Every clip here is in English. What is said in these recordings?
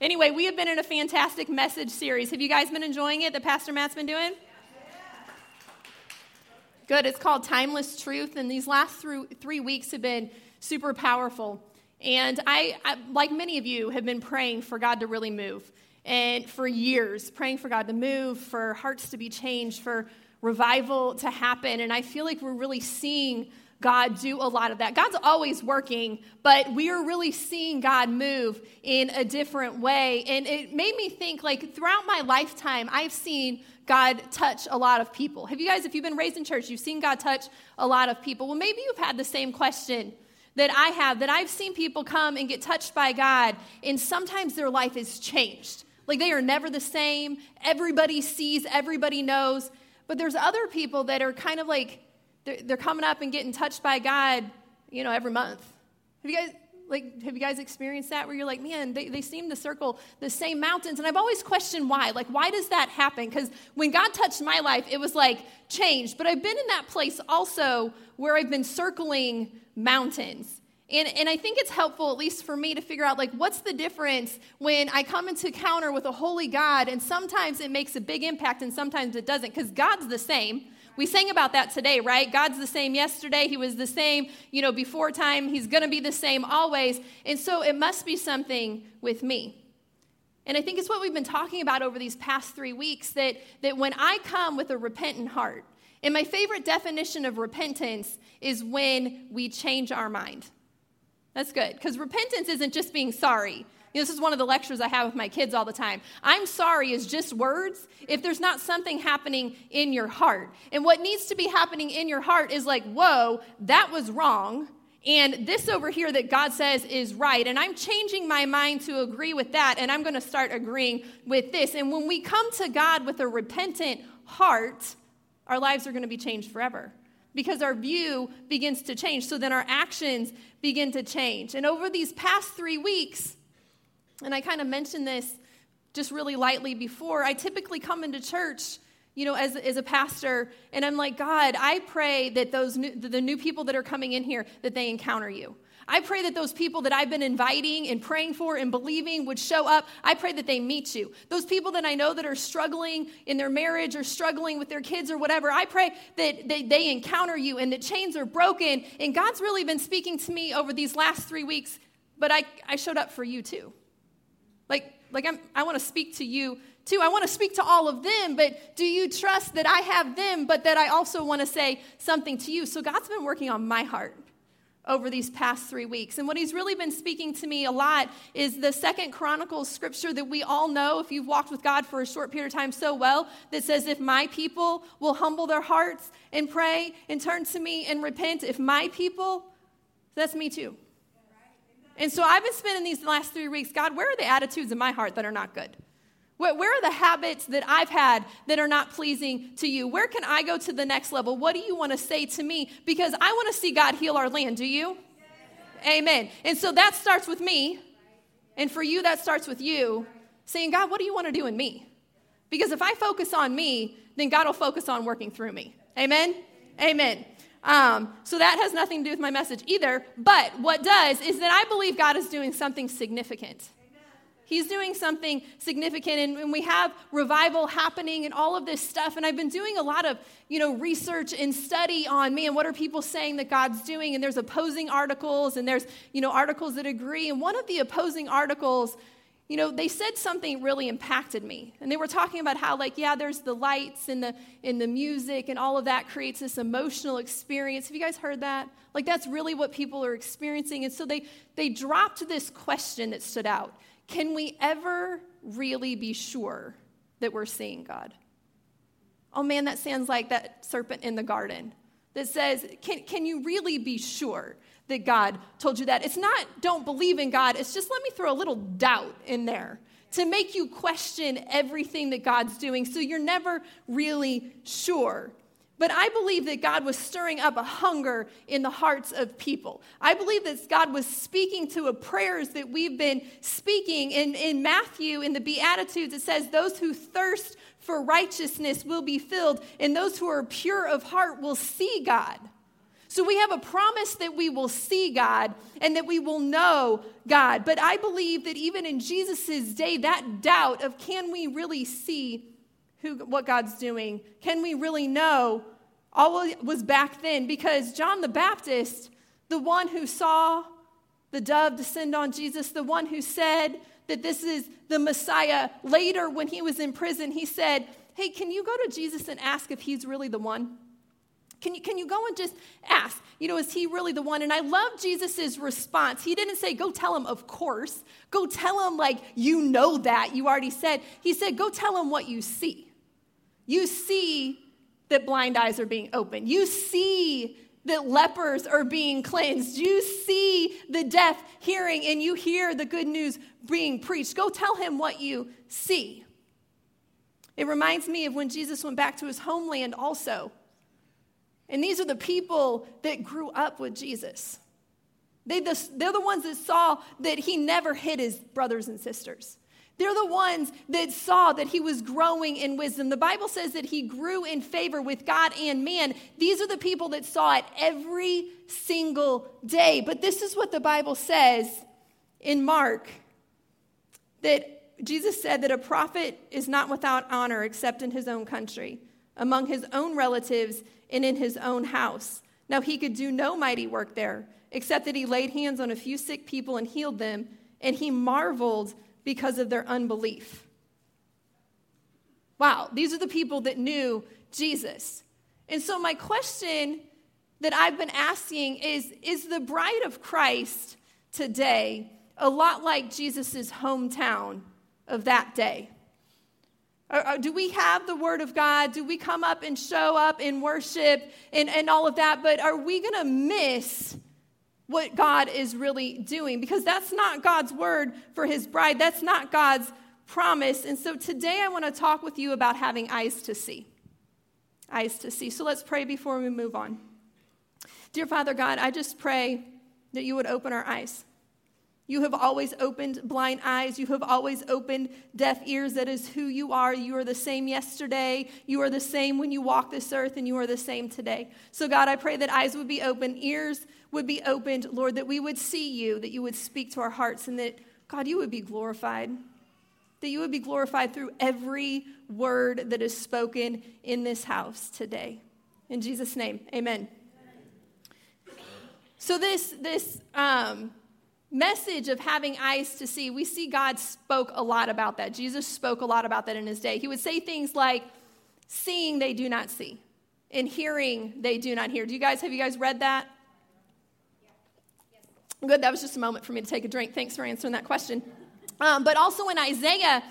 Anyway, we have been in a fantastic message series. Have you guys been enjoying it that Pastor Matt's been doing? Good. It's called Timeless Truth, and these last three weeks have been super powerful. And I, I, like many of you, have been praying for God to really move. And for years, praying for God to move, for hearts to be changed, for revival to happen. And I feel like we're really seeing God do a lot of that. God's always working, but we are really seeing God move in a different way. And it made me think like throughout my lifetime, I've seen God touch a lot of people. Have you guys, if you've been raised in church, you've seen God touch a lot of people? Well, maybe you've had the same question that I have, that I've seen people come and get touched by God, and sometimes their life is changed. Like they are never the same. Everybody sees, everybody knows. But there's other people that are kind of like, they're, they're coming up and getting touched by God, you know, every month. Have you guys, like, have you guys experienced that where you're like, man, they, they seem to circle the same mountains? And I've always questioned why. Like, why does that happen? Because when God touched my life, it was like changed. But I've been in that place also where I've been circling mountains. And, and I think it's helpful, at least for me, to figure out like what's the difference when I come into encounter with a holy God, and sometimes it makes a big impact and sometimes it doesn't, because God's the same. We sang about that today, right? God's the same yesterday. He was the same, you know, before time. He's going to be the same always. And so it must be something with me. And I think it's what we've been talking about over these past three weeks that, that when I come with a repentant heart, and my favorite definition of repentance is when we change our mind. That's good, because repentance isn't just being sorry. You know, this is one of the lectures I have with my kids all the time. I'm sorry is just words if there's not something happening in your heart. And what needs to be happening in your heart is like, whoa, that was wrong. And this over here that God says is right. And I'm changing my mind to agree with that. And I'm going to start agreeing with this. And when we come to God with a repentant heart, our lives are going to be changed forever because our view begins to change. So then our actions begin to change. And over these past three weeks, and I kind of mentioned this just really lightly before, I typically come into church. You know, as, as a pastor, and I'm like, God, I pray that those new, the new people that are coming in here, that they encounter you. I pray that those people that I've been inviting and praying for and believing would show up. I pray that they meet you. Those people that I know that are struggling in their marriage or struggling with their kids or whatever, I pray that they, they encounter you and that chains are broken. And God's really been speaking to me over these last three weeks, but I, I showed up for you too. Like, I'm, I want to speak to you too. I want to speak to all of them, but do you trust that I have them, but that I also want to say something to you? So God's been working on my heart over these past three weeks. And what he's really been speaking to me a lot is the second Chronicles scripture that we all know, if you've walked with God for a short period of time so well, that says, If my people will humble their hearts and pray and turn to me and repent, if my people, that's me too. And so I've been spending these last three weeks, God, where are the attitudes in my heart that are not good? Where are the habits that I've had that are not pleasing to you? Where can I go to the next level? What do you want to say to me? Because I want to see God heal our land. Do you? Amen. And so that starts with me. And for you, that starts with you saying, God, what do you want to do in me? Because if I focus on me, then God will focus on working through me. Amen? Amen. Um, so that has nothing to do with my message either. But what does is that I believe God is doing something significant. He's doing something significant, and, and, we have revival happening and all of this stuff. And I've been doing a lot of, you know, research and study on, man, what are people saying that God's doing? And there's opposing articles, and there's, you know, articles that agree. And one of the opposing articles, you know, they said something really impacted me. And they were talking about how, like, yeah, there's the lights and the and the music and all of that creates this emotional experience. Have you guys heard that? Like, that's really what people are experiencing. And so they they dropped this question that stood out can we ever really be sure that we're seeing God? Oh man, that sounds like that serpent in the garden that says, can, can you really be sure that God told you that? It's not don't believe in God, it's just let me throw a little doubt in there to make you question everything that God's doing so you're never really sure. But I believe that God was stirring up a hunger in the hearts of people. I believe that God was speaking to a prayers that we've been speaking. In, in Matthew, in the Beatitudes, it says, Those who thirst for righteousness will be filled, and those who are pure of heart will see God. So we have a promise that we will see God and that we will know God. But I believe that even in Jesus' day, that doubt of can we really see who, what God's doing? Can we really know? All was back then because John the Baptist, the one who saw the dove descend on Jesus, the one who said that this is the Messiah, later when he was in prison, he said, Hey, can you go to Jesus and ask if he's really the one? Can you, can you go and just ask, you know, is he really the one? And I love Jesus' response. He didn't say, go tell him, of course. Go tell him, like, you know that. You already said. He said, go tell him what you see. You see that blind eyes are being opened. You see that lepers are being cleansed. You see the deaf hearing and you hear the good news being preached. Go tell him what you see. It reminds me of when Jesus went back to his homeland, also. And these are the people that grew up with Jesus. They, they're the ones that saw that he never hid his brothers and sisters. They're the ones that saw that he was growing in wisdom. The Bible says that he grew in favor with God and man. These are the people that saw it every single day. But this is what the Bible says in Mark that Jesus said that a prophet is not without honor except in his own country, among his own relatives, and in his own house. Now he could do no mighty work there, except that he laid hands on a few sick people and healed them, and he marveled because of their unbelief. Wow, these are the people that knew Jesus. And so, my question that I've been asking is Is the bride of Christ today a lot like Jesus' hometown of that day? Do we have the Word of God? Do we come up and show up in worship and, and all of that? But are we going to miss what God is really doing because that's not God's word for his bride. That's not God's promise. And so today I want to talk with you about having eyes to see. Eyes to see. So let's pray before we move on. Dear Father God, I just pray that you would open our eyes. You have always opened blind eyes. You have always opened deaf ears. That is who you are. You are the same yesterday. You are the same when you walk this earth, and you are the same today. So, God, I pray that eyes would be open, ears would be opened, Lord, that we would see you, that you would speak to our hearts, and that, God, you would be glorified. That you would be glorified through every word that is spoken in this house today. In Jesus' name, amen. So, this, this, um, message of having eyes to see, we see God spoke a lot about that. Jesus spoke a lot about that in his day. He would say things like, seeing they do not see, and hearing they do not hear. Do you guys, have you guys read that? Good, that was just a moment for me to take a drink. Thanks for answering that question. Um, but also in Isaiah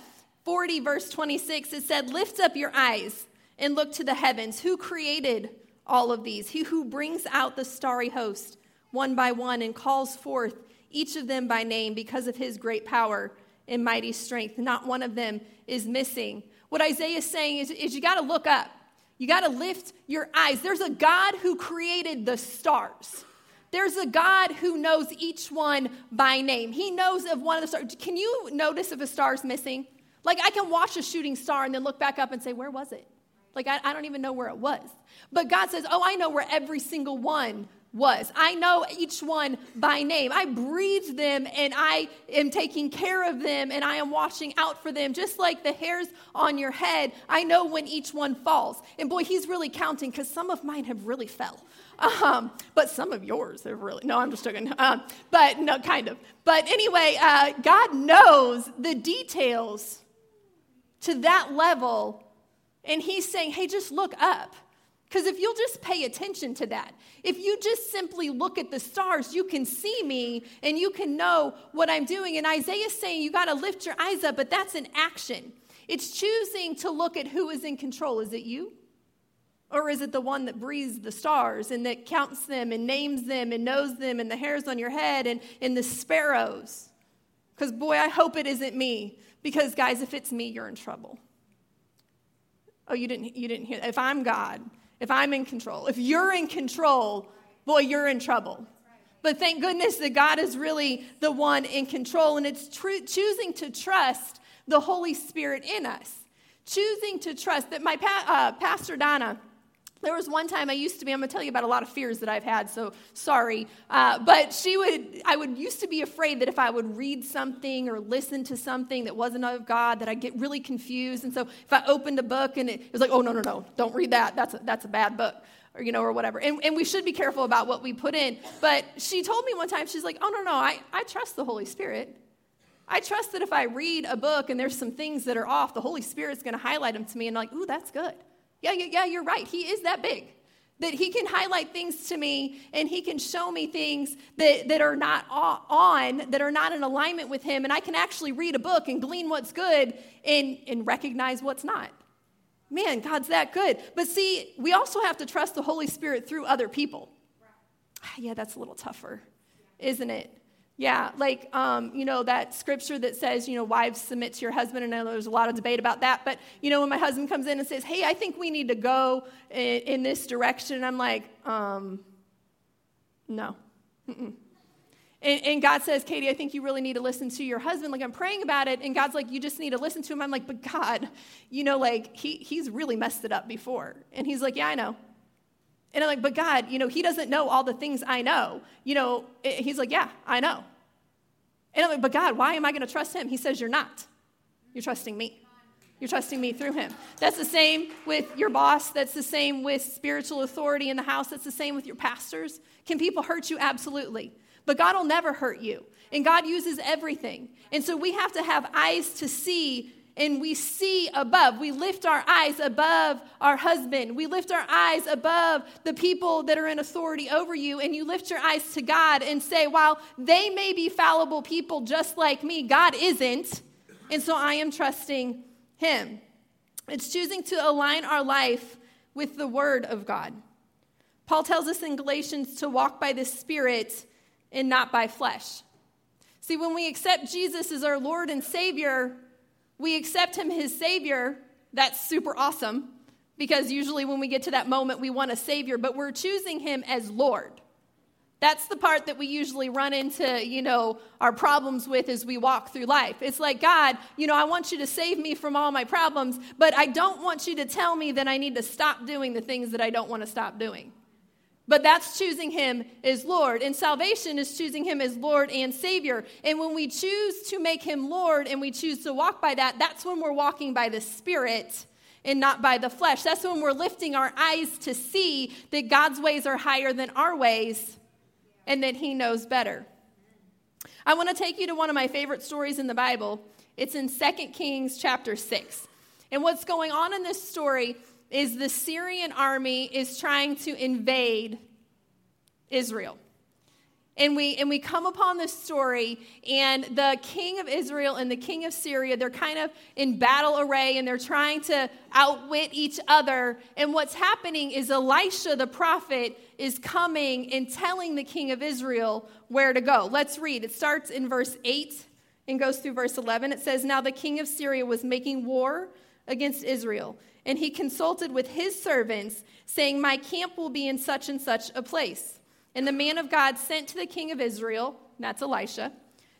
40, verse 26, it said, Lift up your eyes and look to the heavens. Who created all of these? He who brings out the starry host one by one and calls forth each of them by name because of his great power and mighty strength. Not one of them is missing. What Isaiah is saying is, is you got to look up. You got to lift your eyes. There's a God who created the stars. There's a God who knows each one by name. He knows of one of the stars. Can you notice if a star's missing? Like, I can watch a shooting star and then look back up and say, Where was it? Like, I, I don't even know where it was. But God says, Oh, I know where every single one was. I know each one by name. I breathe them and I am taking care of them and I am watching out for them. Just like the hairs on your head, I know when each one falls. And boy, he's really counting because some of mine have really fell. Um, but some of yours have really, no, I'm just joking. Um, but no, kind of. But anyway, uh, God knows the details to that level. And he's saying, hey, just look up. Because if you'll just pay attention to that, if you just simply look at the stars, you can see me and you can know what I'm doing. And Isaiah's saying you got to lift your eyes up, but that's an action. It's choosing to look at who is in control. Is it you? Or is it the one that breathes the stars and that counts them and names them and knows them and the hairs on your head and, and the sparrows? Because, boy, I hope it isn't me. Because, guys, if it's me, you're in trouble. Oh, you didn't, you didn't hear that. If I'm God, if I'm in control. If you're in control, boy, you're in trouble. But thank goodness that God is really the one in control, and it's tr- choosing to trust the Holy Spirit in us. Choosing to trust that my pa- uh, pastor Donna, there was one time I used to be, I'm going to tell you about a lot of fears that I've had, so sorry. Uh, but she would, I would used to be afraid that if I would read something or listen to something that wasn't of God, that I'd get really confused. And so if I opened a book and it, it was like, oh, no, no, no, don't read that. That's a, that's a bad book. Or, you know, or whatever. And, and we should be careful about what we put in. But she told me one time, she's like, oh, no, no, I, I trust the Holy Spirit. I trust that if I read a book and there's some things that are off, the Holy Spirit's going to highlight them to me and like, ooh, that's good. Yeah, yeah, yeah, you're right. He is that big. That he can highlight things to me and he can show me things that, that are not on, that are not in alignment with him. And I can actually read a book and glean what's good and, and recognize what's not. Man, God's that good. But see, we also have to trust the Holy Spirit through other people. Yeah, that's a little tougher, isn't it? Yeah, like, um, you know, that scripture that says, you know, wives submit to your husband. And I know there's a lot of debate about that. But, you know, when my husband comes in and says, hey, I think we need to go in, in this direction, I'm like, um, no. And, and, God says, Katie, I think you really need to listen to your husband. Like, I'm praying about it. And God's like, you just need to listen to him. I'm like, but God, you know, like, he, he's really messed it up before. And he's like, yeah, I know. And I'm like, but God, you know, he doesn't know all the things I know. You know, eh, he's like, yeah, I know. And I'm like, but God, why am I going to trust him? He says, you're not. You're trusting me. You're trusting me through him. That's the same with your boss. That's the same with spiritual authority in the house. That's the same with your pastors. Can people hurt you? Absolutely. But God will never hurt you. And God uses everything. And so we have to have eyes to see and we see above. We lift our eyes above our husband. We lift our eyes above the people that are in authority over you. And you lift your eyes to God and say, while they may be fallible people just like me, God isn't. And so I am trusting Him. It's choosing to align our life with the Word of God. Paul tells us in Galatians to walk by the Spirit and not by flesh. See, when we accept Jesus as our Lord and Savior, we accept him his savior, that's super awesome because usually when we get to that moment, we want a savior, but we're choosing him as Lord. That's the part that we usually run into, you know, our problems with as we walk through life. It's like, God, you know, I want you to save me from all my problems, but I don't want you to tell me that I need to stop doing the things that I don't want to stop doing. But that's choosing him as Lord. And salvation is choosing him as Lord and Savior. And when we choose to make him Lord and we choose to walk by that, that's when we're walking by the Spirit and not by the flesh. That's when we're lifting our eyes to see that God's ways are higher than our ways and that he knows better. I want to take you to one of my favorite stories in the Bible. It's in 2 Kings chapter 6. And what's going on in this story is the Syrian army is trying to invade Israel. And we, and we come upon this story, and the king of Israel and the king of Syria, they're kind of in battle array and they're trying to outwit each other. And what's happening is Elisha, the prophet, is coming and telling the king of Israel where to go. Let's read. It starts in verse 8 and goes through verse 11. It says, Now the king of Syria was making war against Israel and he consulted with his servants, saying, My camp will be in such and such a place. And the man of God sent to the king of Israel, that's Elisha,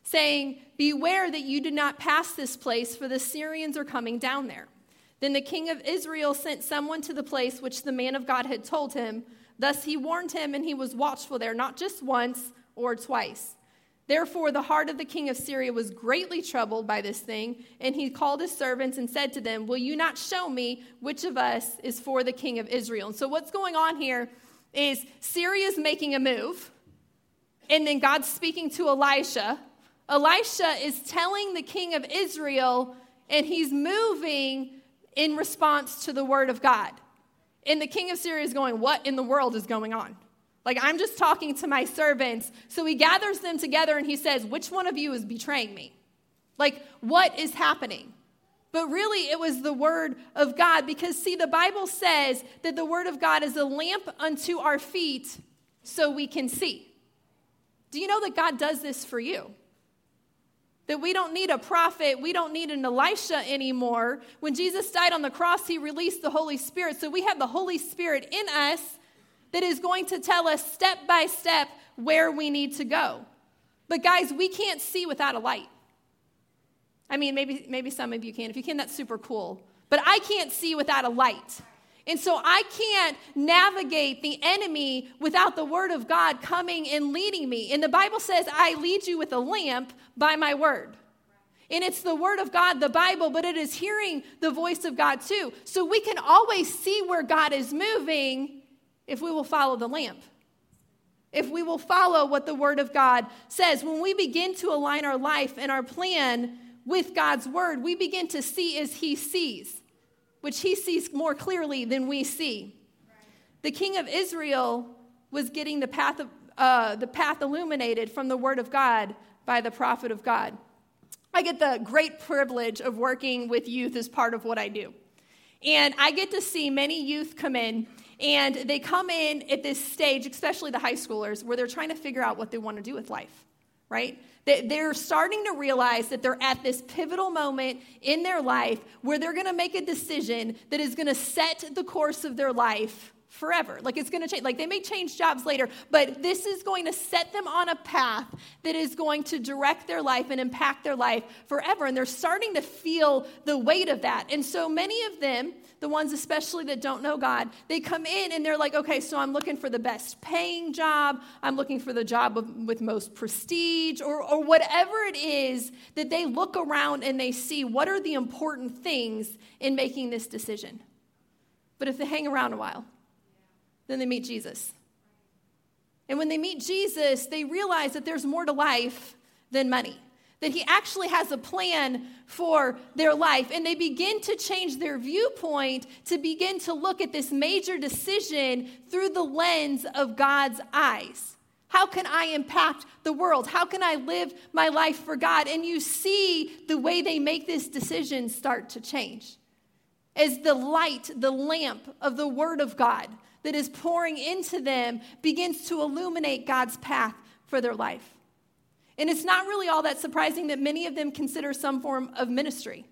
saying, Beware that you do not pass this place, for the Syrians are coming down there. Then the king of Israel sent someone to the place which the man of God had told him. Thus he warned him, and he was watchful there, not just once or twice. Therefore, the heart of the king of Syria was greatly troubled by this thing, and he called his servants and said to them, Will you not show me which of us is for the king of Israel? And so, what's going on here is Syria is making a move, and then God's speaking to Elisha. Elisha is telling the king of Israel, and he's moving in response to the word of God. And the king of Syria is going, What in the world is going on? Like, I'm just talking to my servants. So he gathers them together and he says, Which one of you is betraying me? Like, what is happening? But really, it was the word of God because, see, the Bible says that the word of God is a lamp unto our feet so we can see. Do you know that God does this for you? That we don't need a prophet, we don't need an Elisha anymore. When Jesus died on the cross, he released the Holy Spirit. So we have the Holy Spirit in us that is going to tell us step by step where we need to go. But guys, we can't see without a light. I mean, maybe, maybe some of you can. If you can, that's super cool. But I can't see without a light. And so I can't navigate the enemy without the word of God coming and leading me. And the Bible says, I lead you with a lamp by my word. And it's the word of God, the Bible, but it is hearing the voice of God too. So we can always see where God is moving if we will follow the lamp. If we will follow what the word of God says. When we begin to align our life and our plan with God's word, we begin to see as he sees, which he sees more clearly than we see. The king of Israel was getting the path, of, uh, the path illuminated from the word of God by the prophet of God. I get the great privilege of working with youth as part of what I do. And I get to see many youth come in, and they come in at this stage, especially the high schoolers, where they're trying to figure out what they want to do with life, right? They're starting to realize that they're at this pivotal moment in their life where they're going to make a decision that is going to set the course of their life forever. Like it's going to change. Like they may change jobs later, but this is going to set them on a path that is going to direct their life and impact their life forever. And they're starting to feel the weight of that. And so many of them, the ones especially that don't know God, they come in and they're like, okay, so I'm looking for the best paying job. I'm looking for the job with most prestige or, or whatever it is that they look around and they see what are the important things in making this decision. But if they hang around a while, then they meet Jesus. And when they meet Jesus, they realize that there's more to life than money, that He actually has a plan for their life. And they begin to change their viewpoint to begin to look at this major decision through the lens of God's eyes. How can I impact the world? How can I live my life for God? And you see the way they make this decision start to change. As the light, the lamp of the Word of God, that is pouring into them begins to illuminate God's path for their life. And it's not really all that surprising that many of them consider some form of ministry,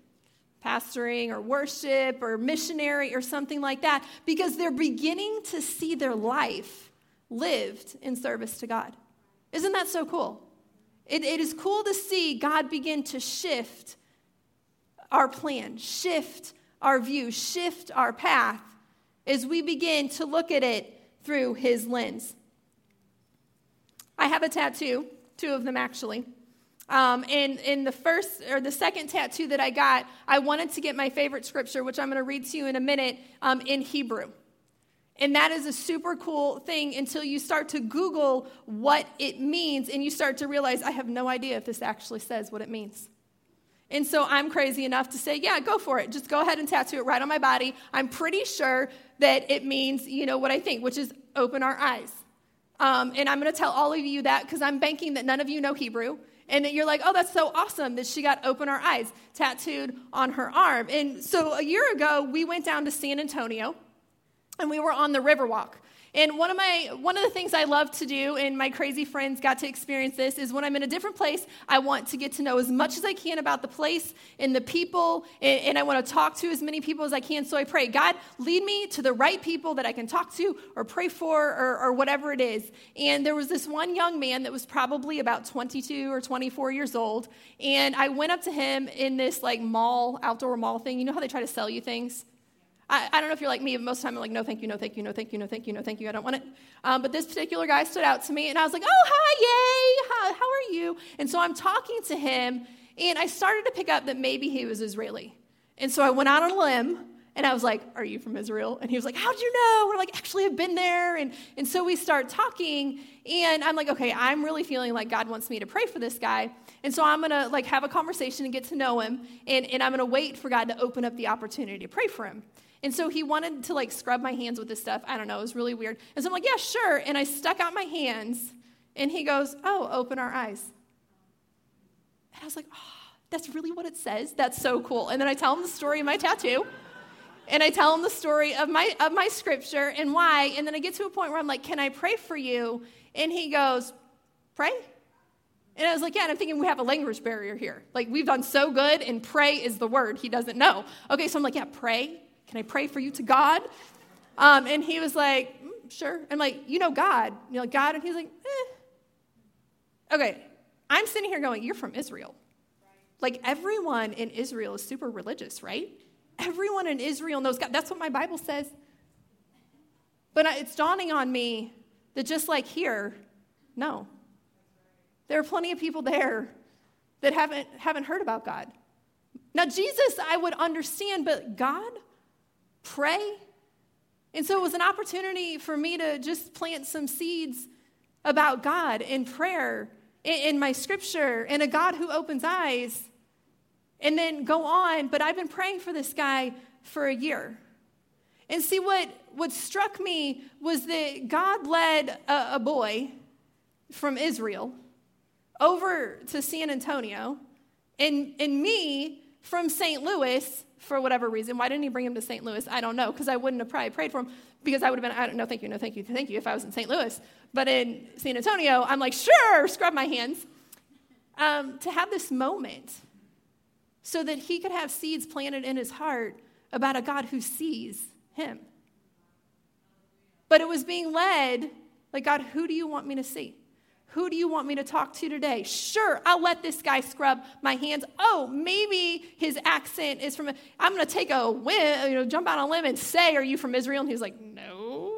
pastoring or worship or missionary or something like that, because they're beginning to see their life lived in service to God. Isn't that so cool? it, it is cool to see God begin to shift our plan, shift our view, shift our path as we begin to look at it through his lens. I have a tattoo, two of them actually. Um, and in the first or the second tattoo that I got, I wanted to get my favorite scripture, which I'm going to read to you in a minute, um, in Hebrew. And that is a super cool thing until you start to Google what it means and you start to realize I have no idea if this actually says what it means. And so I'm crazy enough to say, yeah, go for it. Just go ahead and tattoo it right on my body. I'm pretty sure that it means, you know, what I think, which is open our eyes. Um, and I'm going to tell all of you that because I'm banking that none of you know Hebrew and that you're like, oh, that's so awesome that she got open our eyes tattooed on her arm. And so a year ago, we went down to San Antonio and we were on the Riverwalk. And one of my one of the things I love to do, and my crazy friends got to experience this, is when I'm in a different place, I want to get to know as much as I can about the place and the people, and, and I want to talk to as many people as I can. So I pray, God, lead me to the right people that I can talk to or pray for or, or whatever it is. And there was this one young man that was probably about 22 or 24 years old, and I went up to him in this like mall, outdoor mall thing. You know how they try to sell you things? I, I, don't know if you're like me, but most of the time I'm like, no, thank you, no, thank you, no, thank you, no, thank you, no, thank you, I don't want it. Um, but this particular guy stood out to me, and I was like, oh, hi, yay, hi, how are you? And so I'm talking to him, and I started to pick up that maybe he was Israeli. And so I went out on a limb, and I was like, Are you from Israel? And he was like, How'd you know? We're like, Actually, I've been there. And, and so we start talking, and I'm like, Okay, I'm really feeling like God wants me to pray for this guy. And so I'm gonna like have a conversation and get to know him, and, and I'm gonna wait for God to open up the opportunity to pray for him. And so he wanted to like scrub my hands with this stuff. I don't know, it was really weird. And so I'm like, yeah, sure. And I stuck out my hands, and he goes, oh, open our eyes. And I was like, oh, that's really what it says. That's so cool. And then I tell him the story of my tattoo. And I tell him the story of my, of my scripture and why. And then I get to a point where I'm like, Can I pray for you? And he goes, Pray? And I was like, yeah, and I'm thinking we have a language barrier here. Like, we've done so good, and pray is the word. He doesn't know. Okay, so I'm like, yeah, pray. Can I pray for you to God? Um, and he was like, mm, Sure. I'm like, You know God. You're like, God? And he's like, Eh. Okay. I'm sitting here going, You're from Israel. Like, everyone in Israel is super religious, right? Everyone in Israel knows God. That's what my Bible says. But it's dawning on me that just like here, no. There are plenty of people there that haven't, haven't heard about God. Now, Jesus, I would understand, but God? Pray? And so it was an opportunity for me to just plant some seeds about God in prayer, in, my scripture, and a God who opens eyes, and then go on. But I've been praying for this guy for a year. And see, what, what struck me was that God led a, a boy from Israel over to San Antonio, and, and me from St. Louis for whatever reason. Why didn't he bring him to St. Louis? I don't know, because I wouldn't have probably prayed for him because I would have been, I don't know, thank you, no, thank you, thank you if I was in St. Louis. But in San Antonio, I'm like, sure, scrub my hands. Um, to have this moment so that he could have seeds planted in his heart about a God who sees him. But it was being led like, God, who do you want me to see? Who do you want me to talk to today? Sure, I'll let this guy scrub my hands. Oh, maybe his accent is from, I'm going to take a whim, you know, jump out on a limb and say, Are you from Israel? And he's like, No.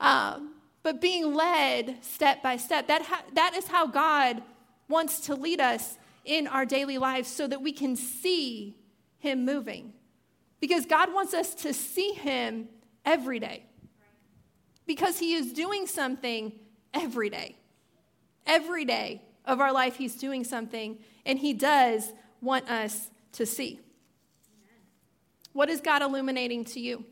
Um, but being led step by step, that, ha- that is how God wants to lead us in our daily lives so that we can see him moving. Because God wants us to see Him every day. Because He is doing something every day. Every day of our life, He's doing something, and He does want us to see. What is God illuminating to you?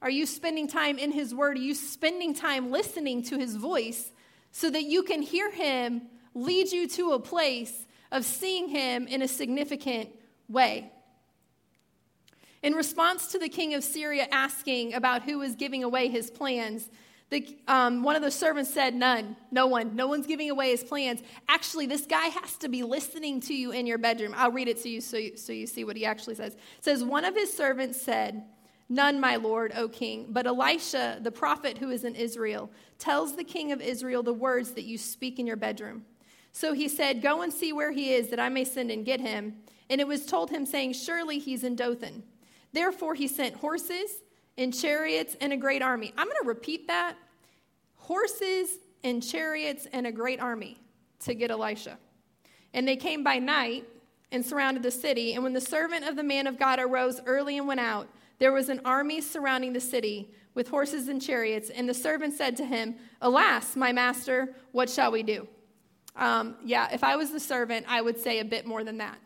Are you spending time in His Word? Are you spending time listening to His voice so that you can hear Him lead you to a place of seeing Him in a significant way? In response to the king of Syria asking about who was giving away his plans, the, um, one of the servants said, None, no one, no one's giving away his plans. Actually, this guy has to be listening to you in your bedroom. I'll read it to you so you, so you see what he actually says. It says, One of his servants said, None, my lord, O king. But Elisha, the prophet who is in Israel, tells the king of Israel the words that you speak in your bedroom. So he said, Go and see where he is, that I may send and get him. And it was told him, saying, Surely he's in Dothan. Therefore, he sent horses and chariots and a great army. I'm going to repeat that horses and chariots and a great army to get Elisha. And they came by night and surrounded the city. And when the servant of the man of God arose early and went out, there was an army surrounding the city with horses and chariots. And the servant said to him, Alas, my master, what shall we do? Um, yeah, if I was the servant, I would say a bit more than that.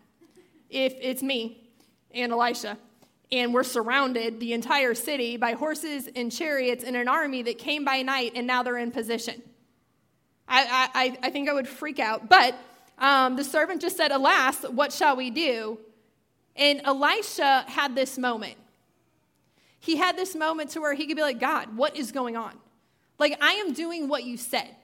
If it's me and Elisha, and we're surrounded, the entire city, by horses and chariots and an army that came by night and now they're in position. I, I, I think I would freak out. But um, the servant just said, Alas, what shall we do? And Elisha had this moment. He had this moment to where he could be like, God, what is going on? Like, I am doing what you said.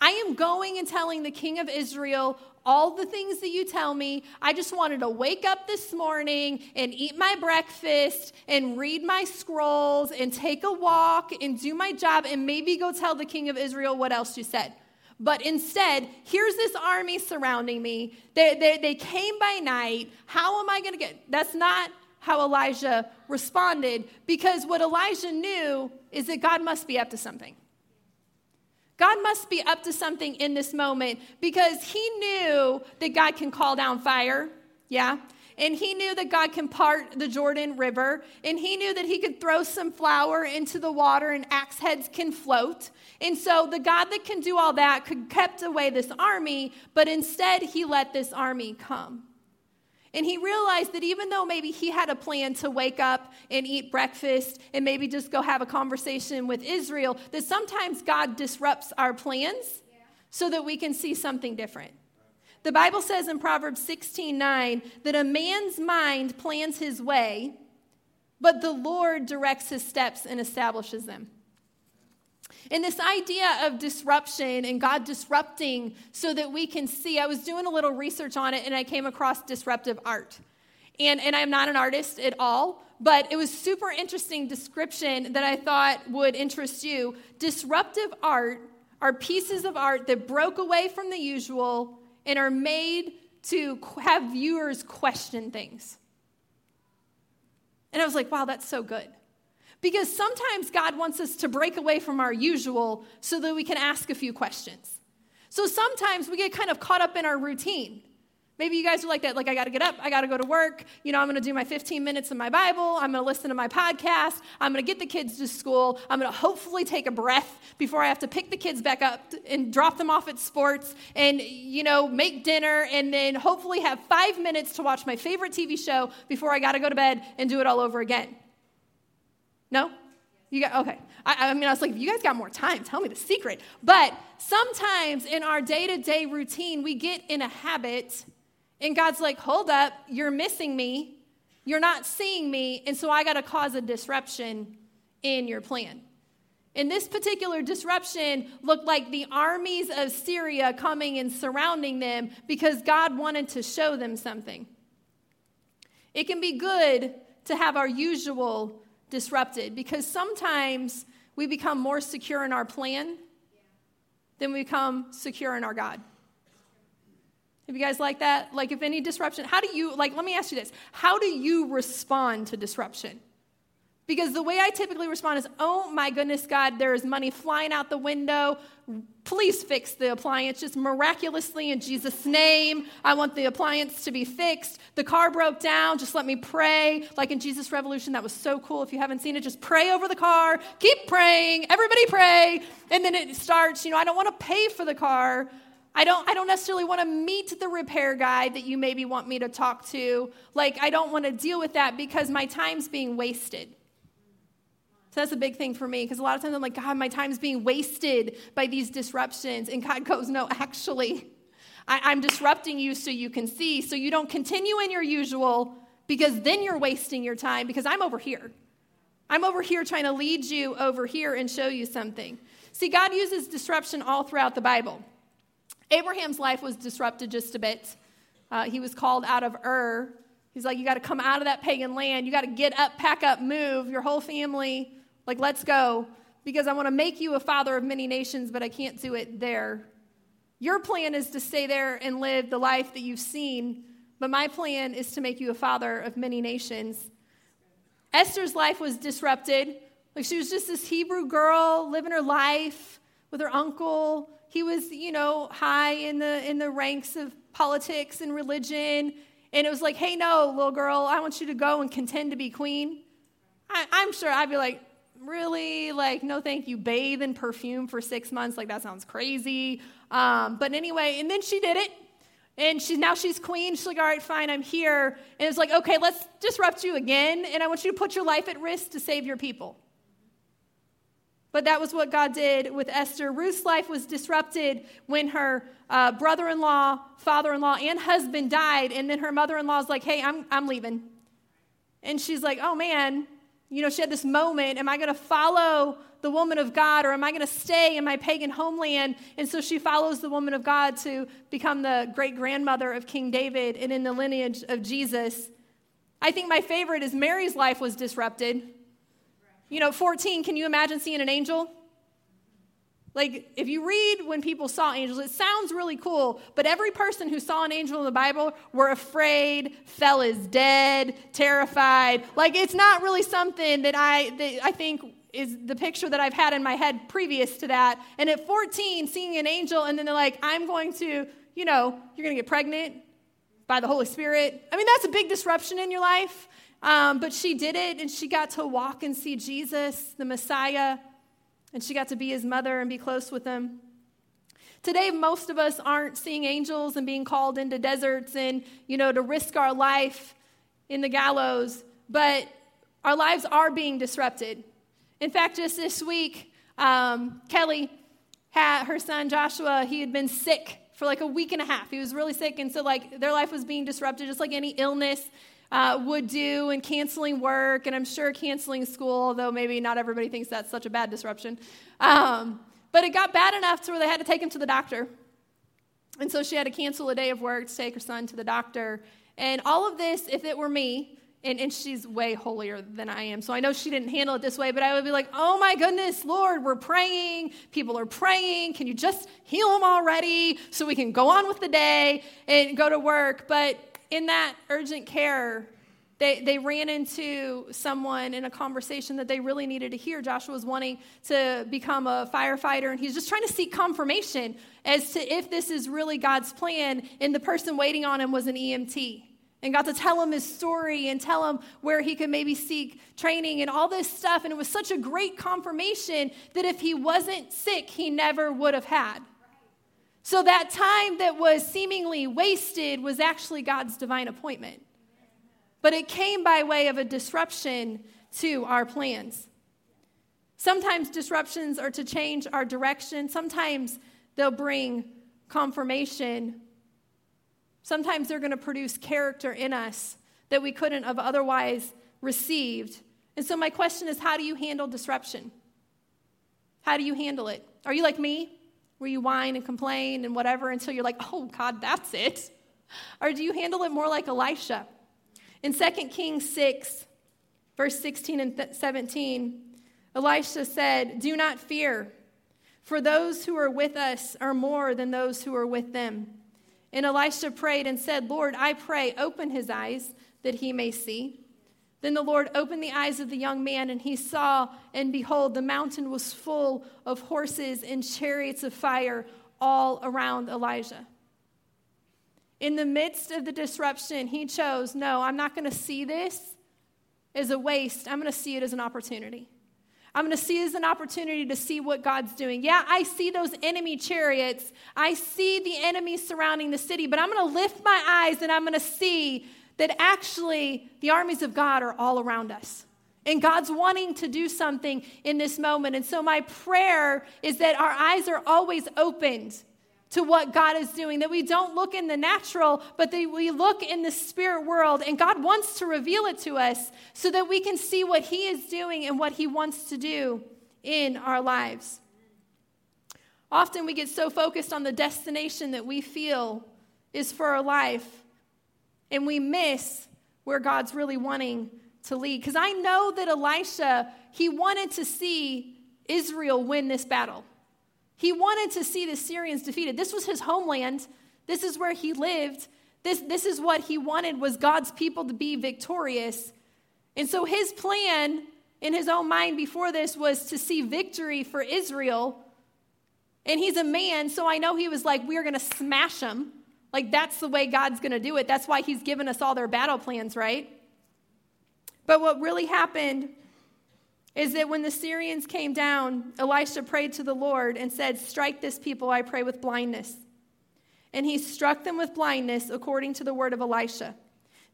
I am going and telling the king of Israel all the things that you tell me. I just wanted to wake up this morning and eat my breakfast and read my scrolls and take a walk and do my job and maybe go tell the king of Israel what else you said. But instead, here's this army surrounding me. They, they, they came by night. How am I going to get? That's not how Elijah responded because what Elijah knew is that God must be up to something. God must be up to something in this moment because he knew that God can call down fire. Yeah. And he knew that God can part the Jordan River. And he knew that he could throw some flour into the water and axe heads can float. And so the God that can do all that could kept away this army, but instead he let this army come. And he realized that even though maybe he had a plan to wake up and eat breakfast and maybe just go have a conversation with Israel, that sometimes God disrupts our plans so that we can see something different. The Bible says in Proverbs 16 9 that a man's mind plans his way, but the Lord directs his steps and establishes them. And this idea of disruption and God disrupting so that we can see, I was doing a little research on it and I came across disruptive art. And, and I'm not an artist at all, but it was super interesting description that I thought would interest you. Disruptive art are pieces of art that broke away from the usual and are made to have viewers question things. And I was like, wow, that's so good. Because sometimes God wants us to break away from our usual so that we can ask a few questions. So sometimes we get kind of caught up in our routine. Maybe you guys are like that. Like, I got to get up, I got to go to work. You know, I'm to do my 15 minutes of my Bible. I'm to listen to my podcast. I'm to get the kids to school. I'm to hopefully take a breath before I have to pick the kids back up and drop them off at sports and, you know, make dinner and then hopefully have five minutes to watch my favorite TV show before I got to go to bed and do it all over again. No? You got, okay. I, I mean, I was like, if you guys got more time, tell me the secret. But sometimes in our day to day routine, we get in a habit and God's like, hold up, you're missing me. You're not seeing me. And so I got to cause a disruption in your plan. And this particular disruption looked like the armies of Syria coming and surrounding them because God wanted to show them something. It can be good to have our usual disrupted because sometimes we become more secure in our plan than we become secure in our God. Have you guys like that? Like, if any disruption, how do you, like, let me ask you this how do you respond to disruption? Because the way I typically respond is, oh my goodness, God, there is money flying out the window. Please fix the appliance just miraculously in Jesus' name. I want the appliance to be fixed. The car broke down. Just let me pray. Like in Jesus Revolution, that was so cool. If you haven't seen it, just pray over the car. Keep praying. Everybody pray. And then it starts, you know, I don't want to pay for the car. I don't, I don't necessarily want to meet the repair guy that you maybe want me to talk to. Like, I don't want to deal with that because my time's being wasted. So that's a big thing for me because a lot of times I'm like, God, my time's being wasted by these disruptions. And God goes, No, actually, I, am disrupting you so you can see, so you don't continue in your usual because then you're wasting your time because I'm over here. I'm over here trying to lead you over here and show you something. See, God uses disruption all throughout the Bible. Abraham's life was disrupted just a bit. Uh, he was called out of Ur. He's like, You got to come out of that pagan land. You got to get up, pack up, move, your whole family. Like, let's go. Because I want to make you a father of many nations, but I can't do it there. Your plan is to stay there and live the life that you've seen, but my plan is to make you a father of many nations. Esther's life was disrupted. Like, she was just this Hebrew girl living her life with her uncle he was, you know, high in the in the ranks of politics and religion. And it was like, hey, no, little girl, I want you to go and contend to be queen. I, I'm sure I'd be like, really? Like, no, thank you. Bathe in perfume for six months. Like, that sounds crazy. Um, but anyway, and then she did it. And she's now she's queen. She's like, all right, fine, I'm here. And it's like, okay, let's disrupt you again. And I want you to put your life at risk to save your people. But that was what God did with Esther. Ruth's life was disrupted when her uh, brother in law, father in law, and husband died. And then her mother in law is like, hey, I'm, I'm leaving. And she's like, oh man, you know, she had this moment. Am I going to follow the woman of God or am I going to stay in my pagan homeland? And so she follows the woman of God to become the great grandmother of King David and in the lineage of Jesus. I think my favorite is Mary's life was disrupted. You know, 14, can you imagine seeing an angel? Like, if you read when people saw angels, it sounds really cool, but every person who saw an angel in the Bible were afraid, fell as dead, terrified. Like, it's not really something that I, that I think is the picture that I've had in my head previous to that. And at 14, seeing an angel, and then they're like, I'm going to, you know, you're going to get pregnant by the Holy Spirit. I mean, that's a big disruption in your life. Um, but she did it, and she got to walk and see Jesus, the Messiah, and she got to be his mother and be close with him. Today, most of us aren't seeing angels and being called into deserts and, you know, to risk our life in the gallows, but our lives are being disrupted. In fact, just this week, um, Kelly had her son Joshua, he had been sick for like a week and a half. He was really sick, and so, like, their life was being disrupted, just like any illness uh, would do and canceling work, and I'm sure canceling school, although maybe not everybody thinks that's such a bad disruption. Um, but it got bad enough to where they had to take him to the doctor. And so she had to cancel a day of work to take her son to the doctor. And all of this, if it were me, and, and she's way holier than I am. So I know she didn't handle it this way, but I would be like, oh my goodness, Lord, we're praying. People are praying. Can you just heal them already so we can go on with the day and go to work? But in that urgent care, they, they ran into someone in a conversation that they really needed to hear. Joshua was wanting to become a firefighter, and he's just trying to seek confirmation as to if this is really God's plan. And the person waiting on him was an EMT and got to tell him his story and tell him where he could maybe seek training and all this stuff. And it was such a great confirmation that if he wasn't sick, he never would have had. So that time that was seemingly wasted was actually God's divine appointment but it came by way of a disruption to our plans. Sometimes disruptions are to change our direction, sometimes they'll bring confirmation. Sometimes they're going to produce character in us that we couldn't have otherwise received. And so, my question is how do you handle disruption? How do you handle it? Are you like me, where you whine and complain and whatever until you're like, oh, God, that's it? Or do you handle it more like Elisha? In 2 Kings 6, verse 16 and 17, Elisha said, Do not fear, for those who are with us are more than those who are with them. And Elisha prayed and said, Lord, I pray, open his eyes that he may see. Then the Lord opened the eyes of the young man, and he saw, and behold, the mountain was full of horses and chariots of fire all around Elijah. In the midst of the disruption, he chose no, I'm not going to see this as a waste. I'm going to see it as an opportunity. I'm going to see it as an opportunity to see what God's doing. Yeah, I see those enemy chariots. I see the enemies surrounding the city, but I'm going to lift my eyes and I'm going to see that actually the armies of God are all around us. And God's wanting to do something in this moment. And so, my prayer is that our eyes are always opened to what God is doing, that we don't look in the natural, but that we look in the spirit world. And God wants to reveal it to us so that we can see what He is doing and what He wants to do in our lives. Often we get so focused on the destination that we feel is for our life, and we miss where God's really wanting to lead. Because I know that Elisha, he wanted to see Israel win this battle. He wanted to see the Syrians defeated. This was his homeland. This is where he lived. This, this is what he wanted was God's people to be victorious. And so his plan in his own mind before this was to see victory for Israel. And he's a man, so I know he was like, we're going to smash them. Like, that's the way God's going to do it. That's why he's given us all their battle plans, right? But what really happened is that when the Syrians came down, Elisha prayed to the Lord and said, Strike this people, I pray, with blindness. And he struck them with blindness according to the word of Elisha.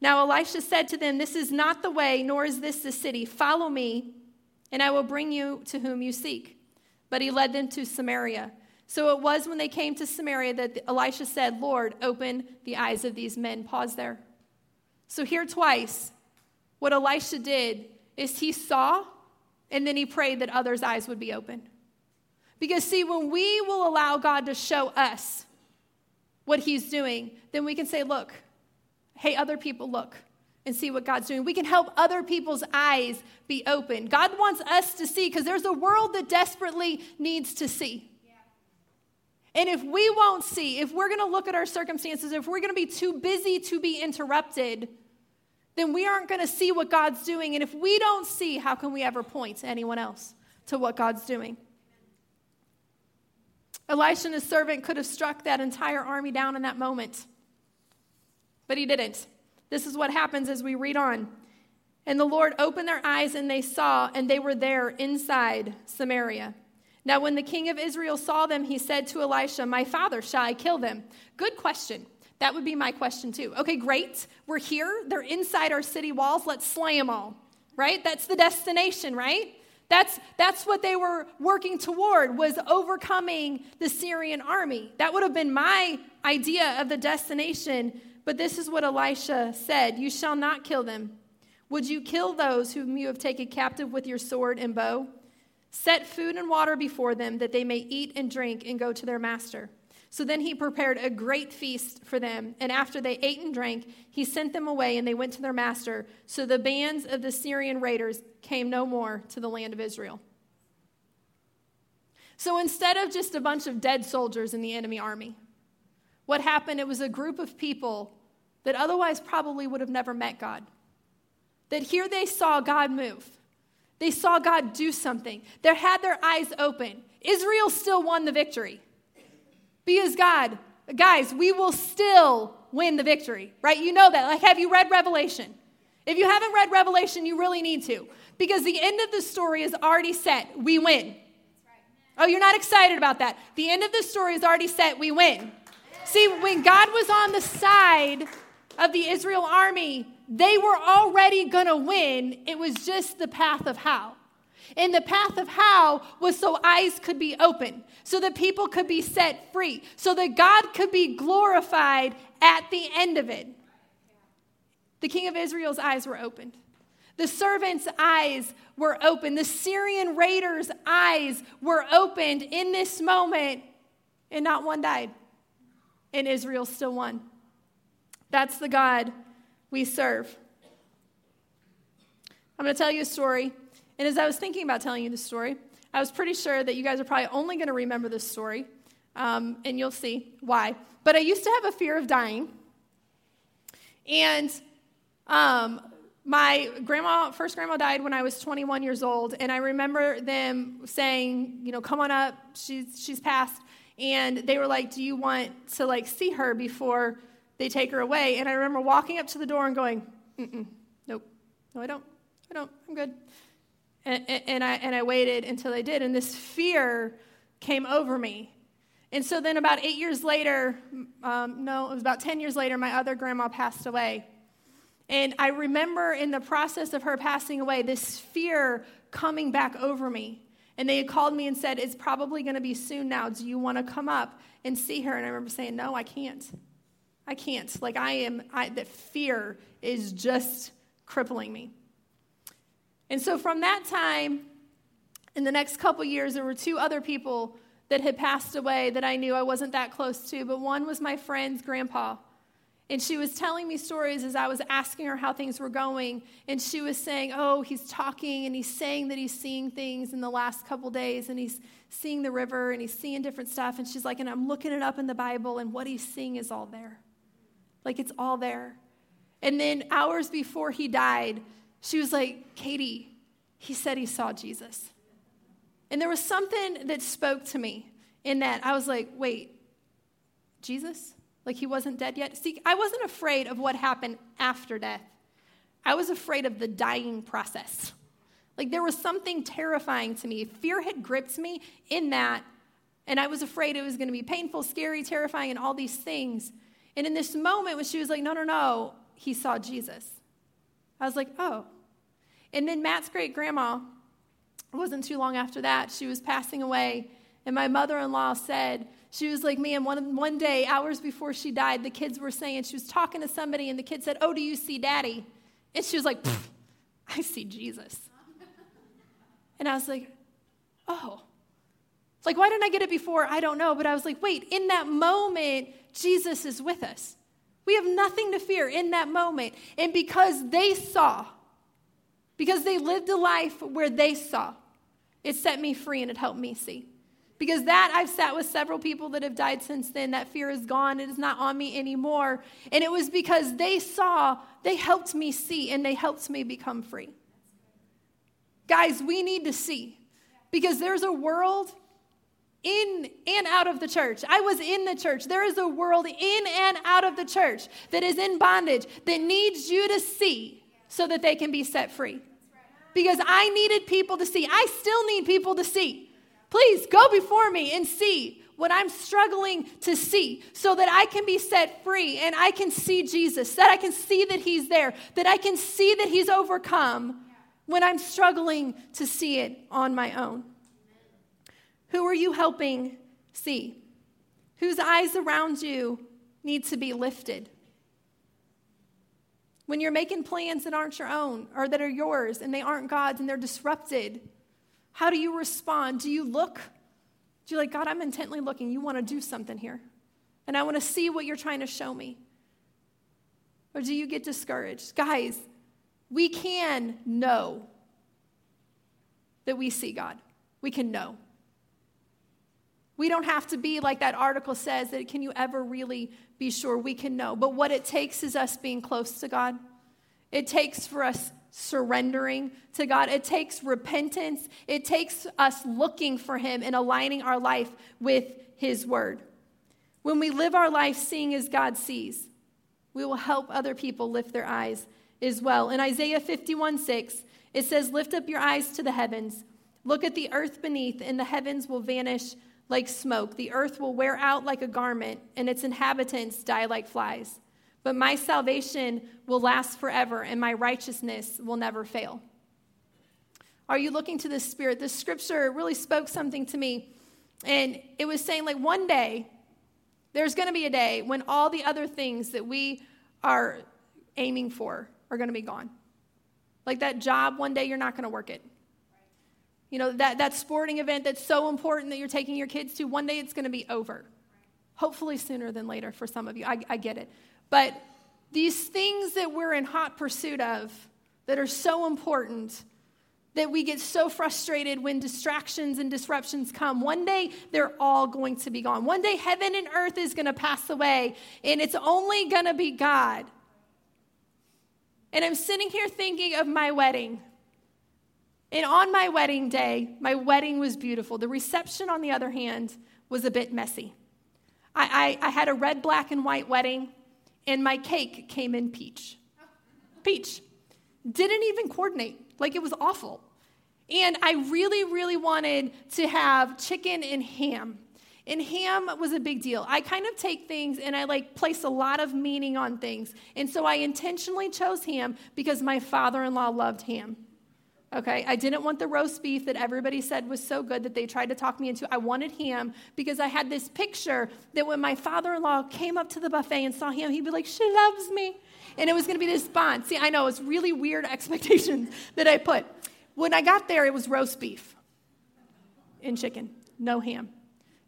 Now Elisha said to them, This is not the way, nor is this the city. Follow me, and I will bring you to whom you seek. But he led them to Samaria. So it was when they came to Samaria that Elisha said, Lord, open the eyes of these men. Pause there. So here twice, what Elisha did is he saw and then he prayed that others' eyes would be open. Because, see, when we will allow God to show us what he's doing, then we can say, look, hey, other people, look and see what God's doing. We can help other people's eyes be open. God wants us to see because there's a world that desperately needs to see. And if we won't see, if we're going to look at our circumstances, if we're going to be too busy to be interrupted, then we aren't going to see what God's doing. And if we don't see, how can we ever point to anyone else to what God's doing? Elisha and his servant could have struck that entire army down in that moment, but he didn't. This is what happens as we read on. And the Lord opened their eyes, and they saw, and they were there inside Samaria. Now, when the king of Israel saw them, he said to Elisha, My father, shall I kill them? Good question. That would be my question too. Okay, great. We're here. They're inside our city walls. Let's slay them all. Right? That's the destination, right? That's, that's what they were working toward was overcoming the Syrian army. That would have been my idea of the destination. But this is what Elisha said You shall not kill them. Would you kill those whom you have taken captive with your sword and bow? Set food and water before them that they may eat and drink and go to their master. So then he prepared a great feast for them. And after they ate and drank, he sent them away and they went to their master. So the bands of the Syrian raiders came no more to the land of Israel. So instead of just a bunch of dead soldiers in the enemy army, what happened, it was a group of people that otherwise probably would have never met God. that here they saw God move. They saw God do something. They had their eyes open. Israel still won the victory. Because God, guys, we will still win the victory, right? You know that. Like, have you read Revelation? If you haven't read Revelation, you really need to. Because the end of the story is already set. We win. Oh, you're not excited about that. The end of the story is already set. We win. See, when God was on the side of the Israel army, they were already going to win. It was just the path of how. And the path of how was so eyes could be open, so that people could be set free, so that God could be glorified at the end of it. The king of Israel's eyes were opened. The servant's eyes were opened. The Syrian raiders' eyes were opened in this moment, and not one died. And Israel still won. That's the God we serve. I'm going to tell you a story. And as I was thinking about telling you this story, I was pretty sure that you guys are probably only going to remember this story. Um, and you'll see why. But I used to have a fear of dying. And um, my grandma, first grandma died when I was 21 years old, and I remember them saying, you know, come on up, she's, she's passed. And they were like, do you want to like see her before they take her away? And I remember walking up to the door and going, Mm-mm, nope, no, I don't, I don't, I'm good. And, and, I, and I waited until they did, and this fear came over me. And so then about eight years later, um, no, it was about 10 years later, my other grandma passed away. And I remember in the process of her passing away, this fear coming back over me. And they had called me and said, It's probably going to be soon now. Do you want to come up and see her? And I remember saying, No, I can't. I can't. Like, I am, I, that fear is just crippling me. And so from that time, in the next couple years, there were two other people that had passed away that I knew I wasn't that close to, but one was my friend's grandpa. And she was telling me stories as I was asking her how things were going. And she was saying, Oh, he's talking and he's saying that he's seeing things in the last couple days and he's seeing the river and he's seeing different stuff. And she's like, And I'm looking it up in the Bible and what he's seeing is all there. Like it's all there. And then hours before he died, she was like, Katie, he said he saw Jesus. And there was something that spoke to me in that. I was like, Wait, Jesus? like he wasn't dead yet. See, I wasn't afraid of what happened after death, I was afraid of the dying process. Like there was something terrifying to me. Fear had gripped me in that, and I was afraid it was going to be painful, scary, terrifying, and all these things. And in this moment when she was like, no, no, no, he saw Jesus. I was like, oh. And then Matt's great grandma, wasn't too long after that, she was passing away. And my mother in law said, she was like, man, one, one day, hours before she died, the kids were saying, she was talking to somebody, and the kid said, Oh, do you see daddy? And she was like, I see Jesus. And I was like, Oh. Like, why didn't I get it before? I don't know. But I was like, wait, in that moment, Jesus is with us. We have nothing to fear in that moment. And because they saw, because they lived a life where they saw, it set me free and it helped me see. Because that, I've sat with several people that have died since then. That fear is gone. It is not on me anymore. And it was because they saw, they helped me see, and they helped me become free. Guys, we need to see because there's a world in and out of the church. I was in the church. There is a world in and out of the church that is in bondage that needs you to see so that they can be set free. Because I needed people to see. I still need people to see. Please go before me and see what I'm struggling to see so that I can be set free and I can see Jesus, that I can see that He's there, that I can see that He's overcome when I'm struggling to see it on my own. Who are you helping see? Whose eyes around you need to be lifted? When you're making plans that aren't your own or that are yours and they aren't God's and they're disrupted, how do you respond? Do you look? Do you like, God, I'm intently looking. You want to do something here. And I want to see what you're trying to show me. Or do you get discouraged? Guys, we can know that we see God. We can know. We don't have to be like that article says that can you ever really be sure we can know. But what it takes is us being close to God. It takes for us surrendering to God. It takes repentance. It takes us looking for Him and aligning our life with His Word. When we live our life seeing as God sees, we will help other people lift their eyes as well. In Isaiah 51 6, it says, Lift up your eyes to the heavens, look at the earth beneath, and the heavens will vanish like smoke. The earth will wear out like a garment, and its inhabitants die like flies. But my salvation will last forever, and my righteousness will never fail. Are you looking to the Spirit? This scripture really spoke something to me. And it was saying, like, one day, there's going to be a day when all the other things that we are aiming for are going to be gone. Like that job, one day you're not going to work it. You know, that, that sporting event that's so important that you're taking your kids to, one day it's going to be over. Hopefully sooner than later for some of you. I, I get it. But these things that we're in hot pursuit of that are so important that we get so frustrated when distractions and disruptions come. One day, they're all going to be gone. One day, heaven and earth is going to pass away, and it's only going to be God. And I'm sitting here thinking of my wedding. And on my wedding day, my wedding was beautiful. The reception, on the other hand, was a bit messy. I, I, I had a red, black, and white wedding and my cake came in peach. Peach. Didn't even coordinate. Like it was awful. And I really, really wanted to have chicken and ham. And ham was a big deal. I kind of take things and I like place a lot of meaning on things. And so I intentionally chose ham because my father in law loved ham. Okay, I didn't want the roast beef that everybody said was so good that they tried to talk me into. I wanted ham because I had this picture that when my father in law came up to the buffet and saw ham, he'd be like, She loves me. And it was gonna be this bond. See, I know it's really weird expectations that I put. When I got there, it was roast beef and chicken, no ham.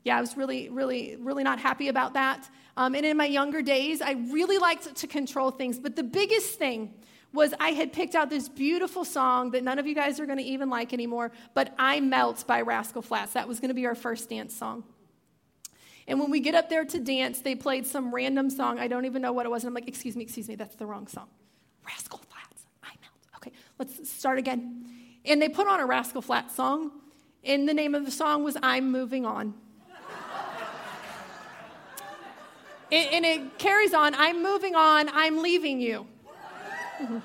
Yeah, I was really, really, really not happy about that. Um, and in my younger days, I really liked to control things. But the biggest thing was I had picked out this beautiful song that none of you guys are going to even like anymore, but I Melt by Rascal Flatts. That was going to be our first dance song. And when we get up there to dance, they played some random song. I don't even know what it was. And I'm like, excuse me, excuse me, that's the wrong song. Rascal Flatts, I Melt. Okay, let's start again. And they put on a Rascal Flatts song, and the name of the song was I'm Moving On. and, and it carries on I'm moving on, I'm leaving you. and,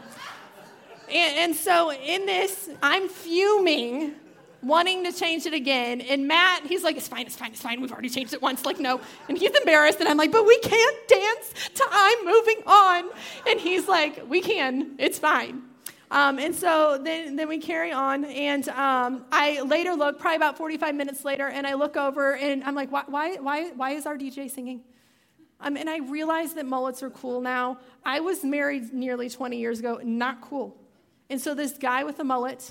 and so in this, I'm fuming wanting to change it again. And Matt, he's like, it's fine, it's fine, it's fine. We've already changed it once. Like, no. And he's embarrassed. And I'm like, but we can't dance to I'm moving on. And he's like, we can, it's fine. Um, and so then, then we carry on. And um, I later look, probably about 45 minutes later, and I look over and I'm like, why, why, why, why is our DJ singing? Um, and I realize that mullets are cool now. I was married nearly 20 years ago, not cool. And so this guy with a mullet,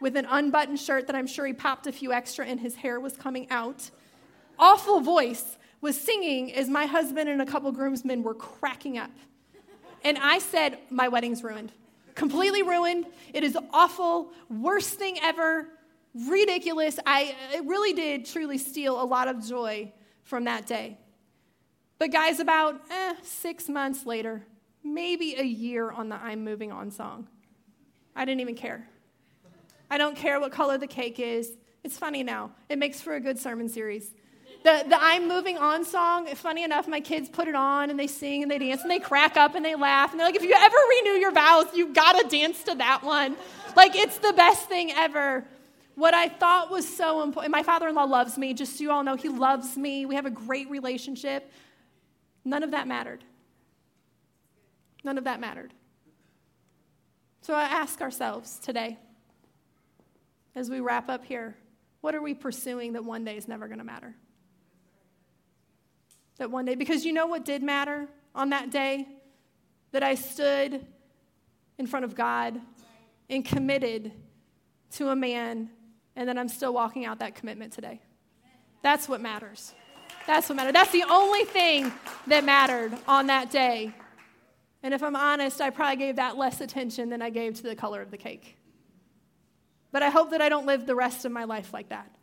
with an unbuttoned shirt that I'm sure he popped a few extra and his hair was coming out, awful voice, was singing as my husband and a couple groomsmen were cracking up. And I said, My wedding's ruined. Completely ruined. It is awful. Worst thing ever. Ridiculous. I, it really did truly steal a lot of joy from that day. But, guys, about eh, six months later, maybe a year on the I'm Moving On song, I didn't even care. I don't care what color the cake is. It's funny now. It makes for a good sermon series. The, the I'm Moving On song, funny enough, my kids put it on and they sing and they dance and they crack up and they laugh. And they're like, if you ever renew your vows, you gotta dance to that one. Like, it's the best thing ever. What I thought was so important, my father in law loves me, just so you all know, he loves me. We have a great relationship. None of that mattered. None of that mattered. So I ask ourselves today, as we wrap up here, what are we pursuing that one day is never going to matter? That one day, because you know what did matter on that day? That I stood in front of God and committed to a man, and that I'm still walking out that commitment today. That's what matters. That's what mattered. That's the only thing that mattered on that day. And if I'm honest, I probably gave that less attention than I gave to the color of the cake. But I hope that I don't live the rest of my life like that.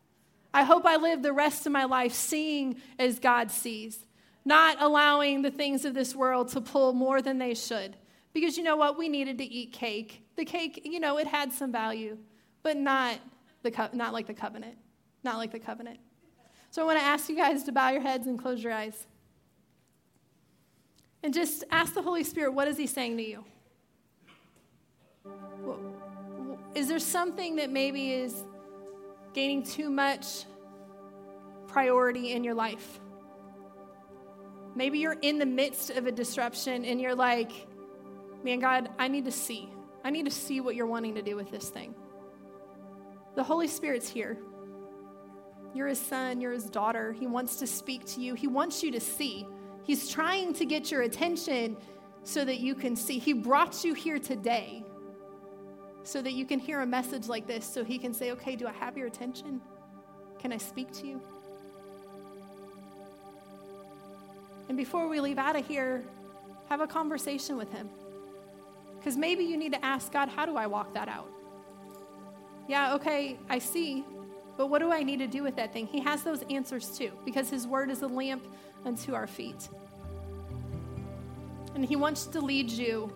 I hope I live the rest of my life seeing as God sees, not allowing the things of this world to pull more than they should, Because you know what? We needed to eat cake. The cake, you know, it had some value, but not, the co- not like the covenant. Not like the covenant. So I want to ask you guys to bow your heads and close your eyes. And just ask the Holy Spirit, what is He saying to you? Is there something that maybe is gaining too much priority in your life? Maybe you're in the midst of a disruption and you're like, man, God, I need to see. I need to see what you're wanting to do with this thing. The Holy Spirit's here. You're his son, you're his daughter. He wants to speak to you, he wants you to see. He's trying to get your attention so that you can see. He brought you here today so that you can hear a message like this, so he can say, Okay, do I have your attention? Can I speak to you? And before we leave out of here, have a conversation with Him. Because maybe you need to ask God, how do I walk that out? Yeah, okay, I see, but what do I need to do with that thing? He has those answers too, because His Word is a lamp unto our feet. And He wants to lead you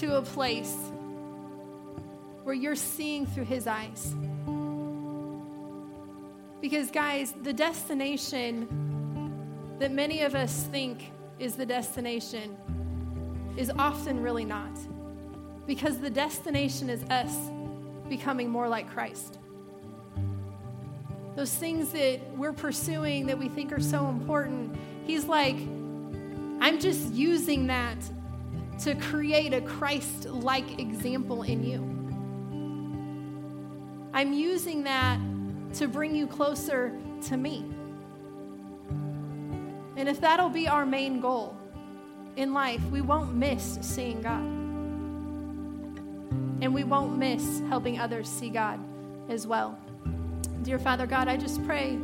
to a place where you're seeing through His eyes. Because, guys, the destination that many of us think is the destination is often really not. Because the destination is us becoming more like Christ. Those things that we're pursuing that we think are so important, He's like, I'm just using that to create a Christ like example in you. I'm using that to bring you closer to me. And if that'll be our main goal in life, we won't miss seeing God. And we won't miss helping others see God as well. Dear Father God, I just pray,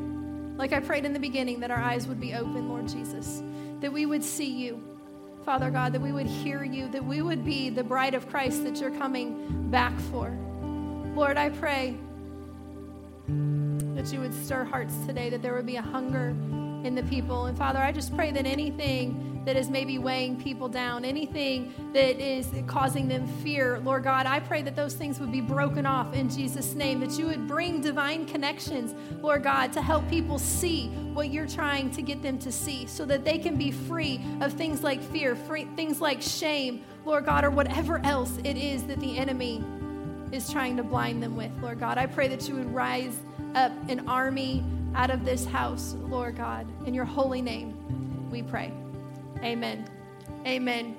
like I prayed in the beginning, that our eyes would be open, Lord Jesus, that we would see you. Father God, that we would hear you, that we would be the bride of Christ that you're coming back for. Lord, I pray that you would stir hearts today, that there would be a hunger in the people. And Father, I just pray that anything that is maybe weighing people down, anything that is causing them fear, Lord God, I pray that those things would be broken off in Jesus' name, that you would bring divine connections, Lord God, to help people see what you're trying to get them to see so that they can be free of things like fear, free, things like shame, Lord God, or whatever else it is that the enemy is trying to blind them with, Lord God. I pray that you would rise up an army out of this house, Lord God. In your holy name, we pray. Amen. Amen.